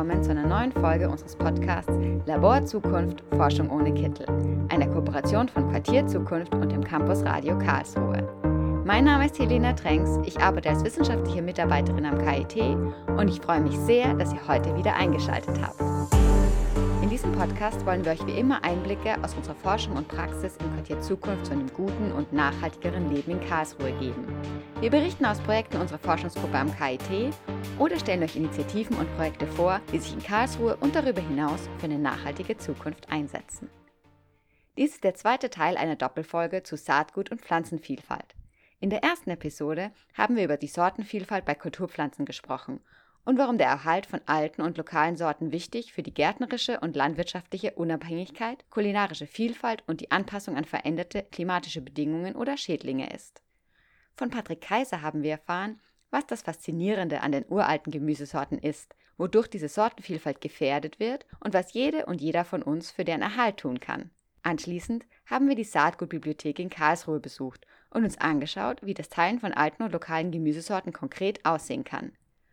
willkommen zu einer neuen Folge unseres Podcasts Labor Zukunft Forschung ohne Kittel, einer Kooperation von Quartier Zukunft und dem Campus Radio Karlsruhe. Mein Name ist Helena Tränks, ich arbeite als wissenschaftliche Mitarbeiterin am KIT und ich freue mich sehr, dass ihr heute wieder eingeschaltet habt. Diesem Podcast wollen wir euch wie immer Einblicke aus unserer Forschung und Praxis im Quartier Zukunft zu einem guten und nachhaltigeren Leben in Karlsruhe geben. Wir berichten aus Projekten unserer Forschungsgruppe am KIT oder stellen euch Initiativen und Projekte vor, die sich in Karlsruhe und darüber hinaus für eine nachhaltige Zukunft einsetzen. Dies ist der zweite Teil einer Doppelfolge zu Saatgut und Pflanzenvielfalt. In der ersten Episode haben wir über die Sortenvielfalt bei Kulturpflanzen gesprochen und warum der Erhalt von alten und lokalen Sorten wichtig für die gärtnerische und landwirtschaftliche Unabhängigkeit, kulinarische Vielfalt und die Anpassung an veränderte klimatische Bedingungen oder Schädlinge ist. Von Patrick Kaiser haben wir erfahren, was das Faszinierende an den uralten Gemüsesorten ist, wodurch diese Sortenvielfalt gefährdet wird und was jede und jeder von uns für deren Erhalt tun kann. Anschließend haben wir die Saatgutbibliothek in Karlsruhe besucht und uns angeschaut, wie das Teilen von alten und lokalen Gemüsesorten konkret aussehen kann.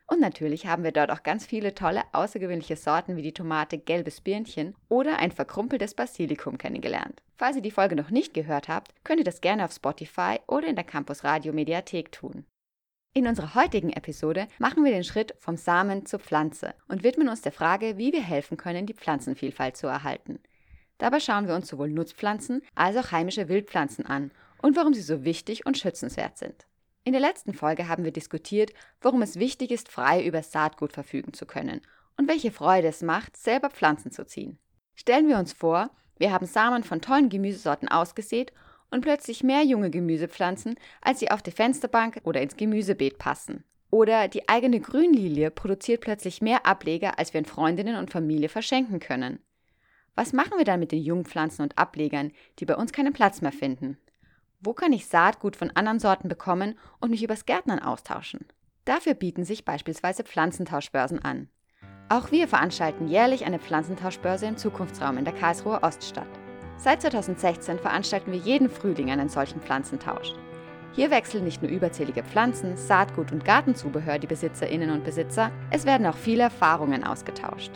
Und natürlich haben wir dort auch ganz viele tolle, außergewöhnliche Sorten wie die Tomate Gelbes Birnchen oder ein verkrumpeltes Basilikum kennengelernt. Falls ihr die Folge noch nicht gehört habt, könnt ihr das gerne auf Spotify oder in der Campus Radio Mediathek tun. In unserer heutigen Episode machen wir den Schritt vom Samen zur Pflanze und widmen uns der Frage, wie wir helfen können, die Pflanzenvielfalt zu erhalten. Dabei schauen wir uns sowohl Nutzpflanzen als auch heimische Wildpflanzen an und warum sie so wichtig und schützenswert sind. In der letzten Folge haben wir diskutiert, warum es wichtig ist, frei über Saatgut verfügen zu können und welche Freude es macht, selber Pflanzen zu ziehen. Stellen wir uns vor, wir haben Samen von tollen Gemüsesorten ausgesät und plötzlich mehr junge Gemüsepflanzen, als sie auf die Fensterbank oder ins Gemüsebeet passen. Oder die eigene Grünlilie produziert plötzlich mehr Ableger, als wir an Freundinnen und Familie verschenken können. Was machen wir dann mit den Jungpflanzen und Ablegern, die bei uns keinen Platz mehr finden? Wo kann ich Saatgut von anderen Sorten bekommen und mich übers Gärtnern austauschen? Dafür bieten sich beispielsweise Pflanzentauschbörsen an. Auch wir veranstalten jährlich eine Pflanzentauschbörse im Zukunftsraum in der Karlsruher Oststadt. Seit 2016 veranstalten wir jeden Frühling einen solchen Pflanzentausch. Hier wechseln nicht nur überzählige Pflanzen, Saatgut und Gartenzubehör die Besitzerinnen und Besitzer, es werden auch viele Erfahrungen ausgetauscht.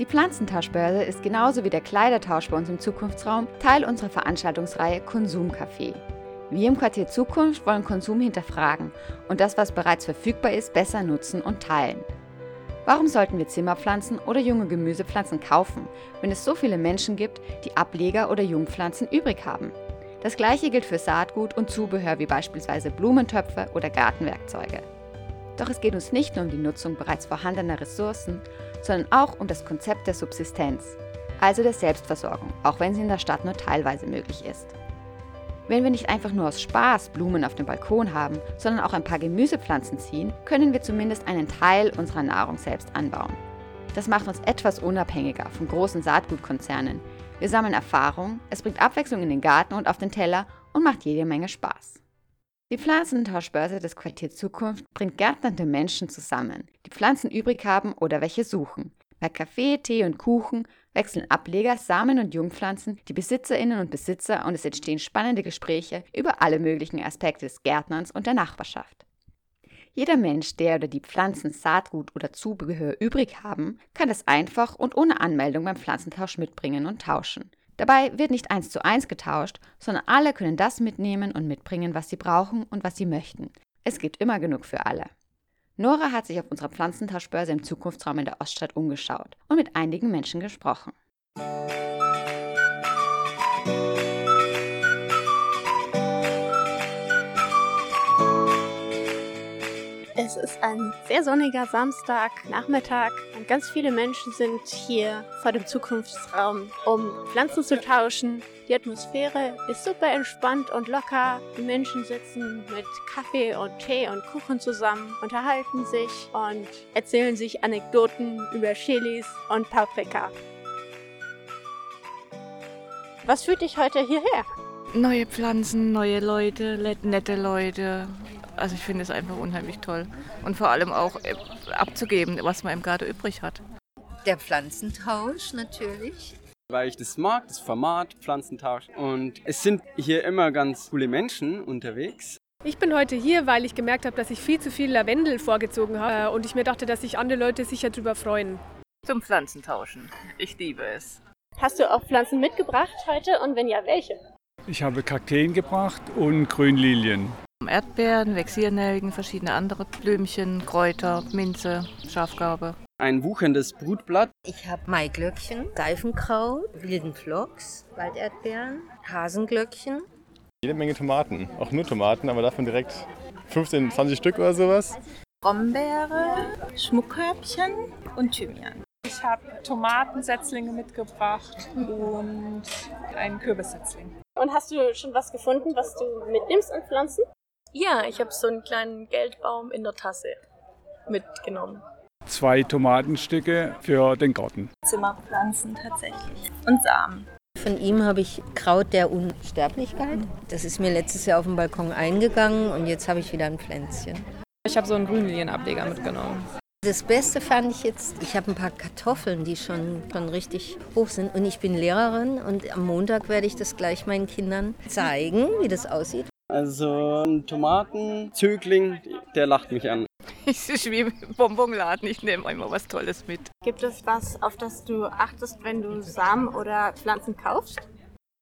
Die Pflanzentauschbörse ist genauso wie der Kleidertausch bei uns im Zukunftsraum Teil unserer Veranstaltungsreihe Konsumcafé. Wir im Quartier Zukunft wollen Konsum hinterfragen und das, was bereits verfügbar ist, besser nutzen und teilen. Warum sollten wir Zimmerpflanzen oder junge Gemüsepflanzen kaufen, wenn es so viele Menschen gibt, die Ableger oder Jungpflanzen übrig haben? Das gleiche gilt für Saatgut und Zubehör wie beispielsweise Blumentöpfe oder Gartenwerkzeuge. Doch es geht uns nicht nur um die Nutzung bereits vorhandener Ressourcen, sondern auch um das Konzept der Subsistenz, also der Selbstversorgung, auch wenn sie in der Stadt nur teilweise möglich ist. Wenn wir nicht einfach nur aus Spaß Blumen auf dem Balkon haben, sondern auch ein paar Gemüsepflanzen ziehen, können wir zumindest einen Teil unserer Nahrung selbst anbauen. Das macht uns etwas unabhängiger von großen Saatgutkonzernen. Wir sammeln Erfahrung, es bringt Abwechslung in den Garten und auf den Teller und macht jede Menge Spaß. Die Pflanzentauschbörse des Quartier Zukunft bringt gärtnernde Menschen zusammen, die Pflanzen übrig haben oder welche suchen. Bei Kaffee, Tee und Kuchen wechseln Ableger, Samen und Jungpflanzen die Besitzerinnen und Besitzer und es entstehen spannende Gespräche über alle möglichen Aspekte des Gärtnerns und der Nachbarschaft. Jeder Mensch, der oder die Pflanzen Saatgut oder Zubehör übrig haben, kann es einfach und ohne Anmeldung beim Pflanzentausch mitbringen und tauschen. Dabei wird nicht eins zu eins getauscht, sondern alle können das mitnehmen und mitbringen, was sie brauchen und was sie möchten. Es gibt immer genug für alle. Nora hat sich auf unserer Pflanzentauschbörse im Zukunftsraum in der Oststadt umgeschaut und mit einigen Menschen gesprochen. Es ist ein sehr sonniger Samstagnachmittag und ganz viele Menschen sind hier vor dem Zukunftsraum, um Pflanzen zu tauschen. Die Atmosphäre ist super entspannt und locker. Die Menschen sitzen mit Kaffee und Tee und Kuchen zusammen, unterhalten sich und erzählen sich Anekdoten über Chilis und Paprika. Was führt dich heute hierher? Neue Pflanzen, neue Leute, nette Leute, also ich finde es einfach unheimlich toll. Und vor allem auch äh, abzugeben, was man im Garten übrig hat. Der Pflanzentausch natürlich. Weil ich das mag, das Format Pflanzentausch. Und es sind hier immer ganz coole Menschen unterwegs. Ich bin heute hier, weil ich gemerkt habe, dass ich viel zu viel Lavendel vorgezogen habe und ich mir dachte, dass sich andere Leute sicher darüber freuen. Zum Pflanzentauschen. Ich liebe es. Hast du auch Pflanzen mitgebracht heute und wenn ja, welche? Ich habe Kakteen gebracht und Grünlilien. Erdbeeren, Vexillernelken, verschiedene andere Blümchen, Kräuter, Minze, Schafgarbe. Ein wucherndes Brutblatt. Ich habe Maiglöckchen, Seifenkraut, wilden Phlox, Walderdbeeren, Hasenglöckchen. Jede Menge Tomaten, auch nur Tomaten, aber davon direkt 15, 20 Stück oder sowas. Brombeere, Schmuckkörbchen und Thymian. Ich habe Tomatensetzlinge mitgebracht und einen Kürbissetzling. Und hast du schon was gefunden, was du mitnimmst an Pflanzen? Ja, ich habe so einen kleinen Geldbaum in der Tasse mitgenommen. Zwei Tomatenstücke für den Garten. Zimmerpflanzen tatsächlich. Und Samen. Von ihm habe ich Kraut der Unsterblichkeit. Das ist mir letztes Jahr auf dem Balkon eingegangen und jetzt habe ich wieder ein Pflänzchen. Ich habe so einen Grünlinienableger mitgenommen. Das Beste fand ich jetzt, ich habe ein paar Kartoffeln, die schon, schon richtig hoch sind. Und ich bin Lehrerin und am Montag werde ich das gleich meinen Kindern zeigen, wie das aussieht. Also ein Tomatenzögling, der lacht mich an. Es ist wie im Bonbonladen, ich nehme immer was Tolles mit. Gibt es was, auf das du achtest, wenn du Samen oder Pflanzen kaufst?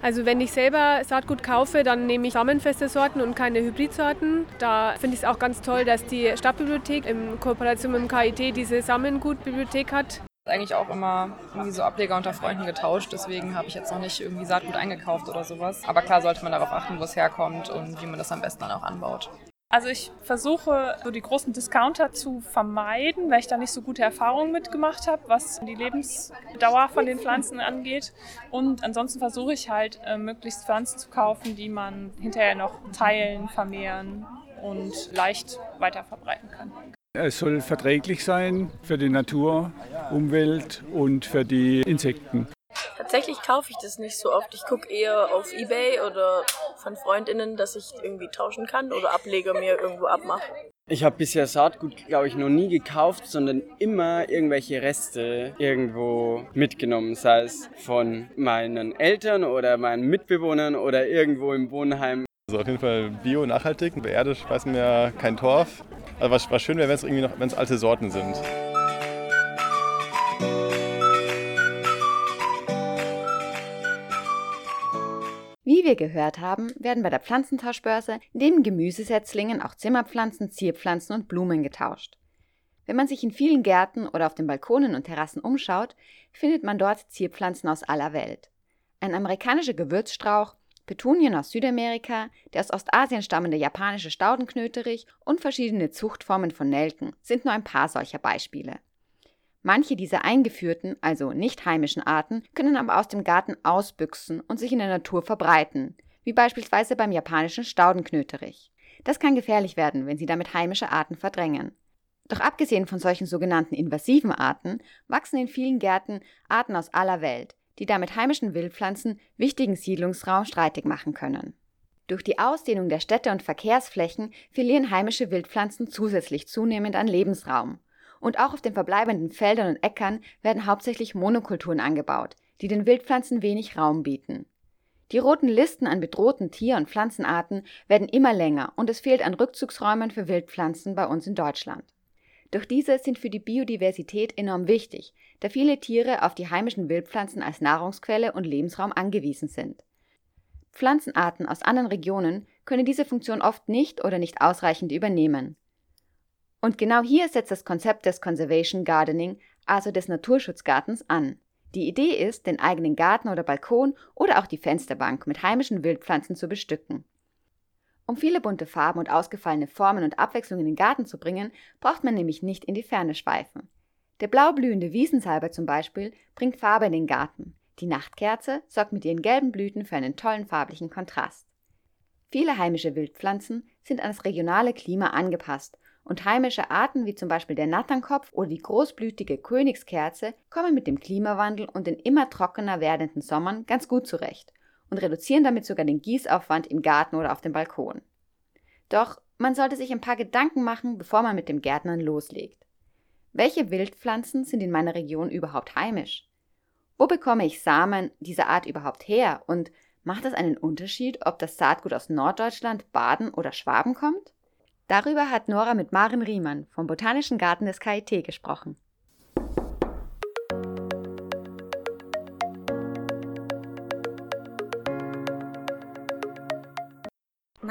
Also wenn ich selber Saatgut kaufe, dann nehme ich samenfeste Sorten und keine Hybridsorten. Da finde ich es auch ganz toll, dass die Stadtbibliothek in Kooperation mit dem KIT diese Sammengutbibliothek hat. Eigentlich auch immer irgendwie so Ableger unter Freunden getauscht, deswegen habe ich jetzt noch nicht irgendwie Saatgut eingekauft oder sowas. Aber klar sollte man darauf achten, wo es herkommt und wie man das am besten dann auch anbaut. Also ich versuche so die großen Discounter zu vermeiden, weil ich da nicht so gute Erfahrungen mitgemacht habe, was die Lebensdauer von den Pflanzen angeht. Und ansonsten versuche ich halt äh, möglichst Pflanzen zu kaufen, die man hinterher noch teilen, vermehren und leicht weiterverbreiten kann. Es soll verträglich sein für die Natur, Umwelt und für die Insekten. Tatsächlich kaufe ich das nicht so oft. Ich gucke eher auf Ebay oder von Freundinnen, dass ich irgendwie tauschen kann oder Ableger mir irgendwo abmache. Ich habe bisher Saatgut, glaube ich, noch nie gekauft, sondern immer irgendwelche Reste irgendwo mitgenommen, sei es von meinen Eltern oder meinen Mitbewohnern oder irgendwo im Wohnheim. Also auf jeden Fall bio, nachhaltig. Bei Erde speisen wir kein Torf. Also was, was schön wäre, wenn es irgendwie noch, wenn es alte Sorten sind. Wie wir gehört haben, werden bei der Pflanzentauschbörse neben Gemüsesetzlingen auch Zimmerpflanzen, Zierpflanzen und Blumen getauscht. Wenn man sich in vielen Gärten oder auf den Balkonen und Terrassen umschaut, findet man dort Zierpflanzen aus aller Welt. Ein amerikanischer Gewürzstrauch, Petunien aus Südamerika, der aus Ostasien stammende japanische Staudenknöterich und verschiedene Zuchtformen von Nelken sind nur ein paar solcher Beispiele. Manche dieser eingeführten, also nicht heimischen Arten können aber aus dem Garten ausbüchsen und sich in der Natur verbreiten, wie beispielsweise beim japanischen Staudenknöterich. Das kann gefährlich werden, wenn sie damit heimische Arten verdrängen. Doch abgesehen von solchen sogenannten invasiven Arten wachsen in vielen Gärten Arten aus aller Welt, die damit heimischen Wildpflanzen wichtigen Siedlungsraum streitig machen können. Durch die Ausdehnung der Städte und Verkehrsflächen verlieren heimische Wildpflanzen zusätzlich zunehmend an Lebensraum und auch auf den verbleibenden Feldern und Äckern werden hauptsächlich Monokulturen angebaut, die den Wildpflanzen wenig Raum bieten. Die roten Listen an bedrohten Tier- und Pflanzenarten werden immer länger und es fehlt an Rückzugsräumen für Wildpflanzen bei uns in Deutschland. Doch diese sind für die Biodiversität enorm wichtig, da viele Tiere auf die heimischen Wildpflanzen als Nahrungsquelle und Lebensraum angewiesen sind. Pflanzenarten aus anderen Regionen können diese Funktion oft nicht oder nicht ausreichend übernehmen. Und genau hier setzt das Konzept des Conservation Gardening, also des Naturschutzgartens, an. Die Idee ist, den eigenen Garten oder Balkon oder auch die Fensterbank mit heimischen Wildpflanzen zu bestücken. Um viele bunte Farben und ausgefallene Formen und Abwechslung in den Garten zu bringen, braucht man nämlich nicht in die Ferne schweifen. Der blau blühende Wiesensalber zum Beispiel bringt Farbe in den Garten. Die Nachtkerze sorgt mit ihren gelben Blüten für einen tollen farblichen Kontrast. Viele heimische Wildpflanzen sind an das regionale Klima angepasst und heimische Arten wie zum Beispiel der Natternkopf oder die großblütige Königskerze kommen mit dem Klimawandel und den immer trockener werdenden Sommern ganz gut zurecht und reduzieren damit sogar den Gießaufwand im Garten oder auf dem Balkon. Doch man sollte sich ein paar Gedanken machen, bevor man mit dem Gärtnern loslegt. Welche Wildpflanzen sind in meiner Region überhaupt heimisch? Wo bekomme ich Samen dieser Art überhaupt her und macht es einen Unterschied, ob das Saatgut aus Norddeutschland, Baden oder Schwaben kommt? Darüber hat Nora mit Maren Riemann vom Botanischen Garten des KIT gesprochen.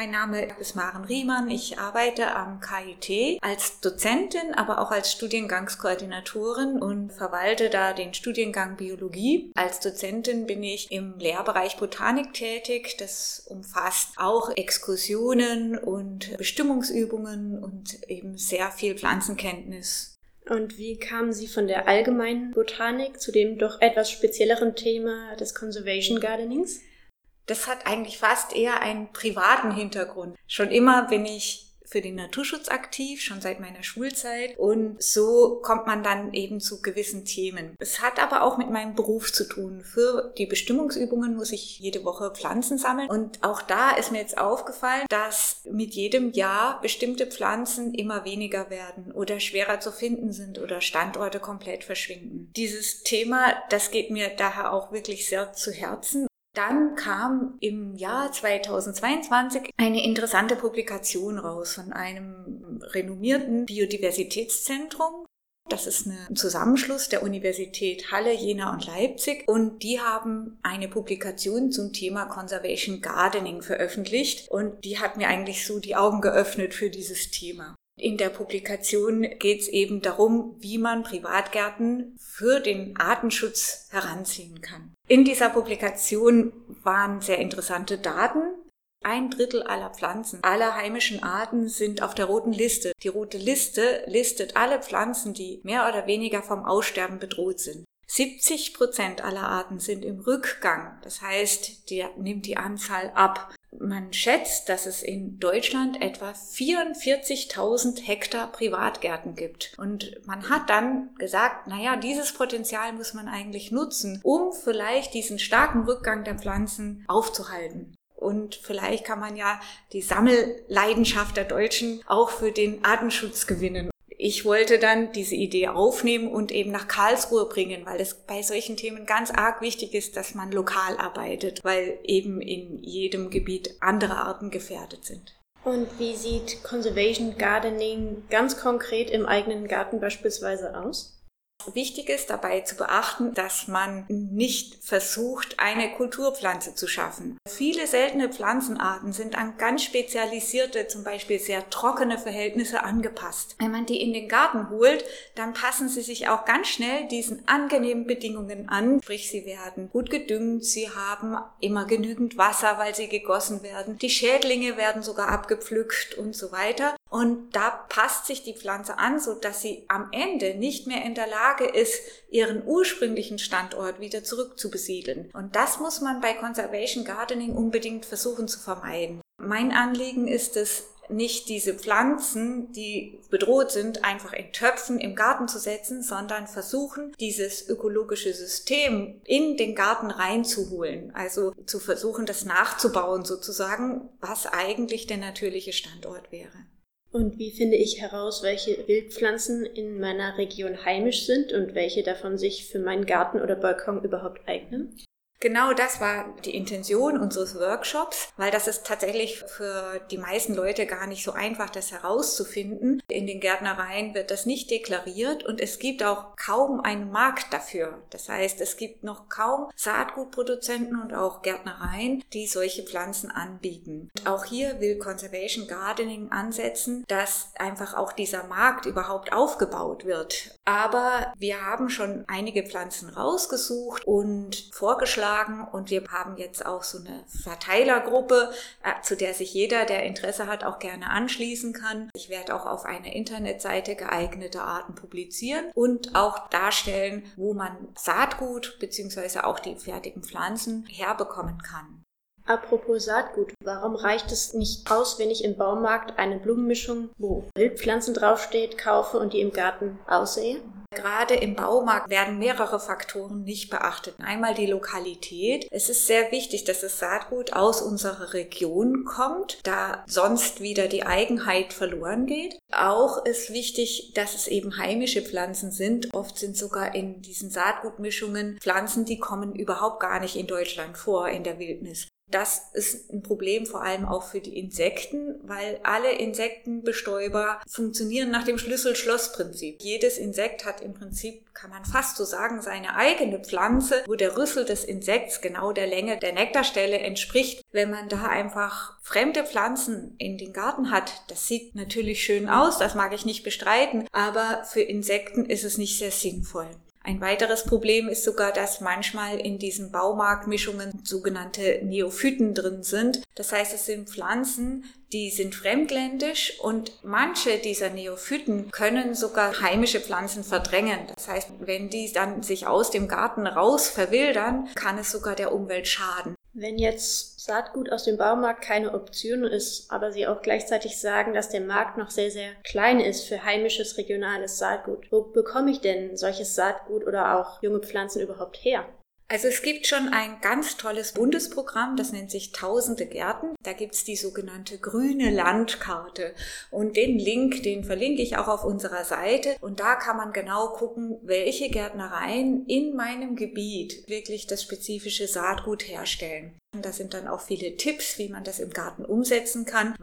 Mein Name ist Maren Riemann. Ich arbeite am KIT als Dozentin, aber auch als Studiengangskoordinatorin und verwalte da den Studiengang Biologie. Als Dozentin bin ich im Lehrbereich Botanik tätig. Das umfasst auch Exkursionen und Bestimmungsübungen und eben sehr viel Pflanzenkenntnis. Und wie kamen Sie von der allgemeinen Botanik zu dem doch etwas spezielleren Thema des Conservation Gardenings? Das hat eigentlich fast eher einen privaten Hintergrund. Schon immer bin ich für den Naturschutz aktiv, schon seit meiner Schulzeit. Und so kommt man dann eben zu gewissen Themen. Es hat aber auch mit meinem Beruf zu tun. Für die Bestimmungsübungen muss ich jede Woche Pflanzen sammeln. Und auch da ist mir jetzt aufgefallen, dass mit jedem Jahr bestimmte Pflanzen immer weniger werden oder schwerer zu finden sind oder Standorte komplett verschwinden. Dieses Thema, das geht mir daher auch wirklich sehr zu Herzen dann kam im Jahr 2022 eine interessante Publikation raus von einem renommierten Biodiversitätszentrum. Das ist ein Zusammenschluss der Universität Halle, Jena und Leipzig und die haben eine Publikation zum Thema Conservation Gardening veröffentlicht und die hat mir eigentlich so die Augen geöffnet für dieses Thema. In der Publikation geht es eben darum, wie man Privatgärten für den Artenschutz heranziehen kann. In dieser Publikation waren sehr interessante Daten. Ein Drittel aller Pflanzen, aller heimischen Arten sind auf der roten Liste. Die rote Liste listet alle Pflanzen, die mehr oder weniger vom Aussterben bedroht sind. 70 Prozent aller Arten sind im Rückgang. Das heißt, die nimmt die Anzahl ab. Man schätzt, dass es in Deutschland etwa 44.000 Hektar Privatgärten gibt. Und man hat dann gesagt, naja, dieses Potenzial muss man eigentlich nutzen, um vielleicht diesen starken Rückgang der Pflanzen aufzuhalten. Und vielleicht kann man ja die Sammelleidenschaft der Deutschen auch für den Artenschutz gewinnen ich wollte dann diese Idee aufnehmen und eben nach Karlsruhe bringen, weil es bei solchen Themen ganz arg wichtig ist, dass man lokal arbeitet, weil eben in jedem Gebiet andere Arten gefährdet sind. Und wie sieht Conservation Gardening ganz konkret im eigenen Garten beispielsweise aus? Wichtig ist dabei zu beachten, dass man nicht versucht, eine Kulturpflanze zu schaffen. Viele seltene Pflanzenarten sind an ganz spezialisierte, zum Beispiel sehr trockene Verhältnisse angepasst. Wenn man die in den Garten holt, dann passen sie sich auch ganz schnell diesen angenehmen Bedingungen an. Sprich, sie werden gut gedüngt, sie haben immer genügend Wasser, weil sie gegossen werden. Die Schädlinge werden sogar abgepflückt und so weiter. Und da passt sich die Pflanze an, so dass sie am Ende nicht mehr in der Lage ist, ihren ursprünglichen Standort wieder zurückzubesiedeln. Und das muss man bei Conservation Gardening unbedingt versuchen zu vermeiden. Mein Anliegen ist es, nicht diese Pflanzen, die bedroht sind, einfach in Töpfen im Garten zu setzen, sondern versuchen, dieses ökologische System in den Garten reinzuholen. Also zu versuchen, das nachzubauen sozusagen, was eigentlich der natürliche Standort wäre. Und wie finde ich heraus, welche Wildpflanzen in meiner Region heimisch sind und welche davon sich für meinen Garten oder Balkon überhaupt eignen? Genau das war die Intention unseres Workshops, weil das ist tatsächlich für die meisten Leute gar nicht so einfach, das herauszufinden. In den Gärtnereien wird das nicht deklariert und es gibt auch kaum einen Markt dafür. Das heißt, es gibt noch kaum Saatgutproduzenten und auch Gärtnereien, die solche Pflanzen anbieten. Und auch hier will Conservation Gardening ansetzen, dass einfach auch dieser Markt überhaupt aufgebaut wird. Aber wir haben schon einige Pflanzen rausgesucht und vorgeschlagen, vorgeschlagen und wir haben jetzt auch so eine Verteilergruppe, äh, zu der sich jeder, der Interesse hat, auch gerne anschließen kann. Ich werde auch auf einer Internetseite geeignete Arten publizieren und auch darstellen, wo man Saatgut bzw. auch die fertigen Pflanzen herbekommen kann. Apropos Saatgut, warum reicht es nicht aus, wenn ich im Baumarkt eine Blumenmischung, wo Wildpflanzen draufsteht, kaufe und die im Garten aussehe? Gerade im Baumarkt werden mehrere Faktoren nicht beachtet. Einmal die Lokalität. Es ist sehr wichtig, dass das Saatgut aus unserer Region kommt, da sonst wieder die Eigenheit verloren geht. Auch ist wichtig, dass es eben heimische Pflanzen sind. Oft sind sogar in diesen Saatgutmischungen Pflanzen, die kommen überhaupt gar nicht in Deutschland vor, in der Wildnis. Das ist ein Problem vor allem auch für die Insekten, weil alle Insektenbestäuber funktionieren nach dem Schlüssel-Schloss-Prinzip. Jedes Insekt hat im Prinzip kann man fast so sagen, seine eigene Pflanze, wo der Rüssel des Insekts genau der Länge der Nektarstelle entspricht. Wenn man da einfach fremde Pflanzen in den Garten hat, das sieht natürlich schön aus, das mag ich nicht bestreiten, aber für Insekten ist es nicht sehr sinnvoll. Ein weiteres Problem ist sogar, dass manchmal in diesen Baumarktmischungen sogenannte Neophyten drin sind. Das heißt, es sind Pflanzen, die sind fremdländisch und manche dieser Neophyten können sogar heimische Pflanzen verdrängen. Das heißt, wenn die dann sich aus dem Garten raus verwildern, kann es sogar der Umwelt schaden. Wenn jetzt Saatgut aus dem Baumarkt keine Option ist, aber Sie auch gleichzeitig sagen, dass der Markt noch sehr, sehr klein ist für heimisches regionales Saatgut, wo bekomme ich denn solches Saatgut oder auch junge Pflanzen überhaupt her? Also es gibt schon ein ganz tolles Bundesprogramm, das nennt sich Tausende Gärten. Da gibt's die sogenannte grüne Landkarte. Und den Link, den verlinke ich auch auf unserer Seite. Und da kann man genau gucken, welche Gärtnereien in meinem Gebiet wirklich das spezifische Saatgut herstellen. Und da sind dann auch viele Tipps, wie man das im Garten umsetzen kann.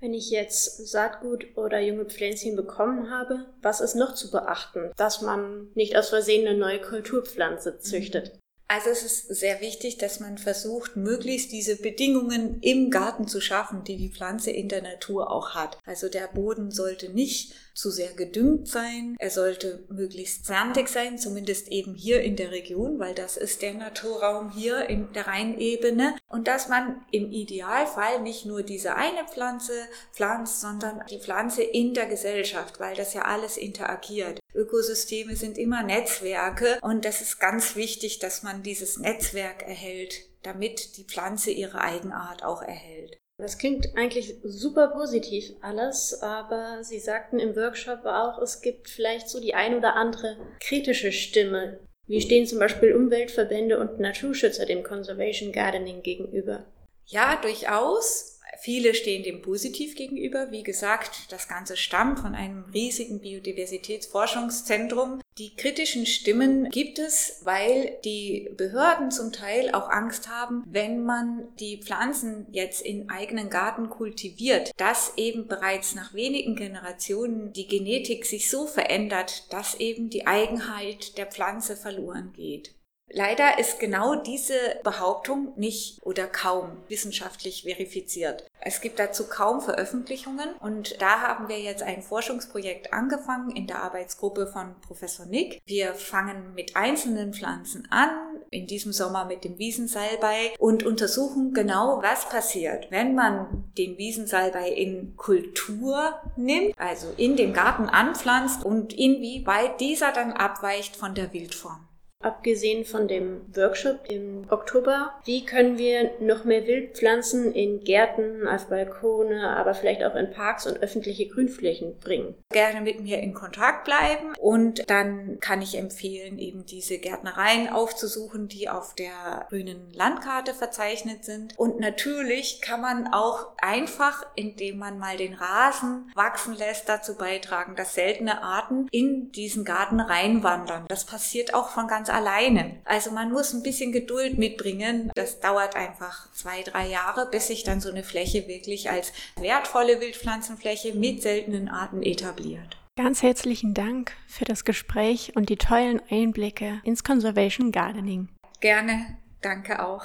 Wenn ich jetzt Saatgut oder junge Pflänzchen bekommen habe, was ist noch zu beachten, dass man nicht aus Versehen eine neue Kulturpflanze züchtet? Also es ist sehr wichtig, dass man versucht, möglichst diese Bedingungen im Garten zu schaffen, die die Pflanze in der Natur auch hat. Also der Boden sollte nicht zu sehr gedüngt sein. Er sollte möglichst sandig sein, zumindest eben hier in der Region, weil das ist der Naturraum hier in der Rheinebene. Und dass man im Idealfall nicht nur diese eine Pflanze pflanzt, sondern die Pflanze in der Gesellschaft, weil das ja alles interagiert. Ökosysteme sind immer Netzwerke und das ist ganz wichtig, dass man dieses Netzwerk erhält, damit die Pflanze ihre Eigenart auch erhält. Das klingt eigentlich super positiv alles, aber Sie sagten im Workshop auch, es gibt vielleicht so die ein oder andere kritische Stimme. Wie stehen zum Beispiel Umweltverbände und Naturschützer dem Conservation Gardening gegenüber? Ja, durchaus. Viele stehen dem positiv gegenüber. Wie gesagt, das Ganze stammt von einem riesigen Biodiversitätsforschungszentrum. Die kritischen Stimmen gibt es, weil die Behörden zum Teil auch Angst haben, wenn man die Pflanzen jetzt in eigenen Garten kultiviert, dass eben bereits nach wenigen Generationen die Genetik sich so verändert, dass eben die Eigenheit der Pflanze verloren geht. Leider ist genau diese Behauptung nicht oder kaum wissenschaftlich verifiziert. Es gibt dazu kaum Veröffentlichungen und da haben wir jetzt ein Forschungsprojekt angefangen in der Arbeitsgruppe von Professor Nick. Wir fangen mit einzelnen Pflanzen an, in diesem Sommer mit dem Wiesensalbei und untersuchen genau, was passiert, wenn man den Wiesensalbei in Kultur nimmt, also in den Garten anpflanzt und inwieweit dieser dann abweicht von der Wildform. Abgesehen von dem Workshop im Oktober, wie können wir noch mehr Wildpflanzen in Gärten, auf Balkone, aber vielleicht auch in Parks und öffentliche Grünflächen bringen? Gerne mit mir in Kontakt bleiben und dann kann ich empfehlen, eben diese Gärtnereien aufzusuchen, die auf der grünen Landkarte verzeichnet sind. Und natürlich kann man auch einfach, indem man mal den Rasen wachsen lässt, dazu beitragen, dass seltene Arten in diesen Garten reinwandern. Das passiert auch von ganz alleine. Also man muss ein bisschen Geduld mitbringen. Das dauert einfach zwei, drei Jahre, bis sich dann so eine Fläche wirklich als wertvolle Wildpflanzenfläche mit seltenen Arten etabliert. Ganz herzlichen Dank für das Gespräch und die tollen Einblicke ins Conservation Gardening. Gerne, danke auch.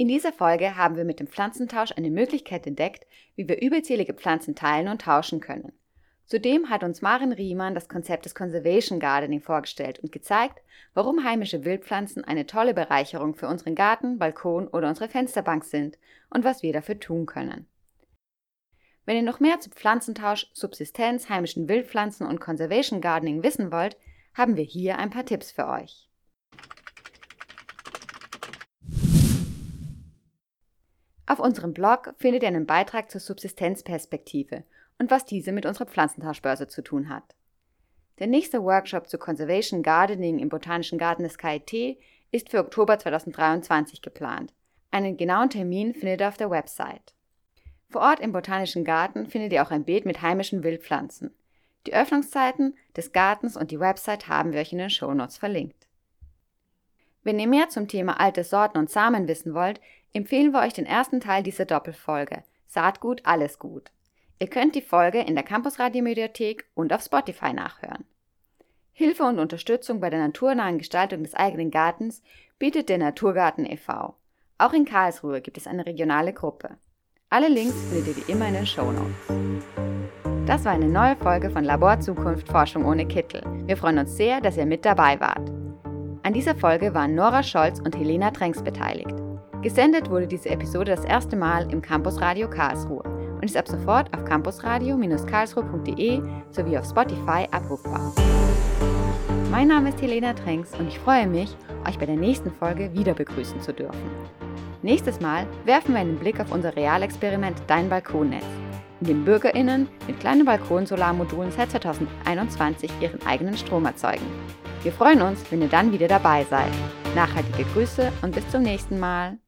In dieser Folge haben wir mit dem Pflanzentausch eine Möglichkeit entdeckt, wie wir überzählige Pflanzen teilen und tauschen können. Zudem hat uns Maren Riemann das Konzept des Conservation Gardening vorgestellt und gezeigt, warum heimische Wildpflanzen eine tolle Bereicherung für unseren Garten, Balkon oder unsere Fensterbank sind und was wir dafür tun können. Wenn ihr noch mehr zu Pflanzentausch, Subsistenz, heimischen Wildpflanzen und Conservation Gardening wissen wollt, haben wir hier ein paar Tipps für euch. Auf unserem Blog findet ihr einen Beitrag zur Subsistenzperspektive und was diese mit unserer Pflanzentauschbörse zu tun hat. Der nächste Workshop zu Conservation Gardening im Botanischen Garten des KIT ist für Oktober 2023 geplant. Einen genauen Termin findet ihr auf der Website. Vor Ort im Botanischen Garten findet ihr auch ein Beet mit heimischen Wildpflanzen. Die Öffnungszeiten des Gartens und die Website haben wir euch in den Shownotes verlinkt. Wenn ihr mehr zum Thema alte Sorten und Samen wissen wollt, empfehlen wir euch den ersten Teil dieser Doppelfolge. Saatgut, alles gut. Ihr könnt die Folge in der Campus Radio Mediathek und auf Spotify nachhören. Hilfe und Unterstützung bei der naturnahen Gestaltung des eigenen Gartens bietet der Naturgarten e.V. Auch in Karlsruhe gibt es eine regionale Gruppe. Alle Links findet ihr wie immer in den Show Notes. Das war eine neue Folge von Labor Zukunft Forschung ohne Kittel. Wir freuen uns sehr, dass ihr mit dabei wart. An dieser Folge waren Nora Scholz und Helena Tränks beteiligt. Gesendet wurde diese Episode das erste Mal im Campus Radio Karlsruhe und ist ab sofort auf campusradio-karlsruhe.de sowie auf Spotify abrufbar. Mein Name ist Helena Tränks und ich freue mich, euch bei der nächsten Folge wieder begrüßen zu dürfen. Nächstes Mal werfen wir einen Blick auf unser Realexperiment Dein Balkonnetz in dem BürgerInnen mit kleinen Balkonsolarmodulen seit 2021 ihren eigenen Strom erzeugen. Wir freuen uns, wenn ihr dann wieder dabei seid. Nachhaltige Grüße und bis zum nächsten Mal.